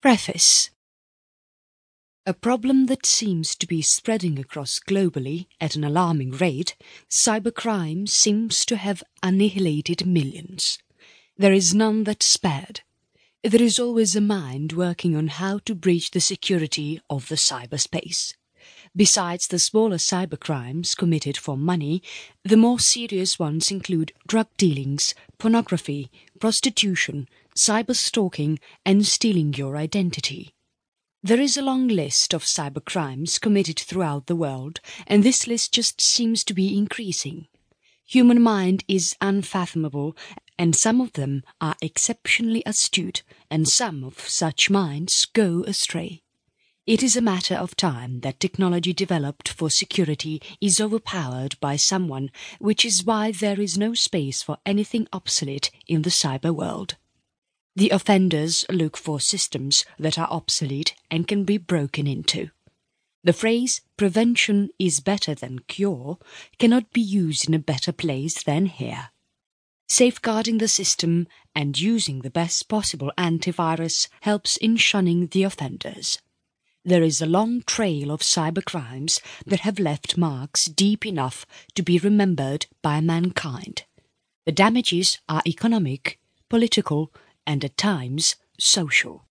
Preface A problem that seems to be spreading across globally at an alarming rate, cybercrime seems to have annihilated millions. There is none that's spared. There is always a mind working on how to breach the security of the cyberspace. Besides the smaller cybercrimes committed for money, the more serious ones include drug dealings, pornography, prostitution, cyberstalking and stealing your identity. There is a long list of cybercrimes committed throughout the world and this list just seems to be increasing. Human mind is unfathomable and some of them are exceptionally astute and some of such minds go astray. It is a matter of time that technology developed for security is overpowered by someone which is why there is no space for anything obsolete in the cyber world. The offenders look for systems that are obsolete and can be broken into. The phrase prevention is better than cure cannot be used in a better place than here. Safeguarding the system and using the best possible antivirus helps in shunning the offenders. There is a long trail of cybercrimes that have left marks deep enough to be remembered by mankind. The damages are economic, political and at times social.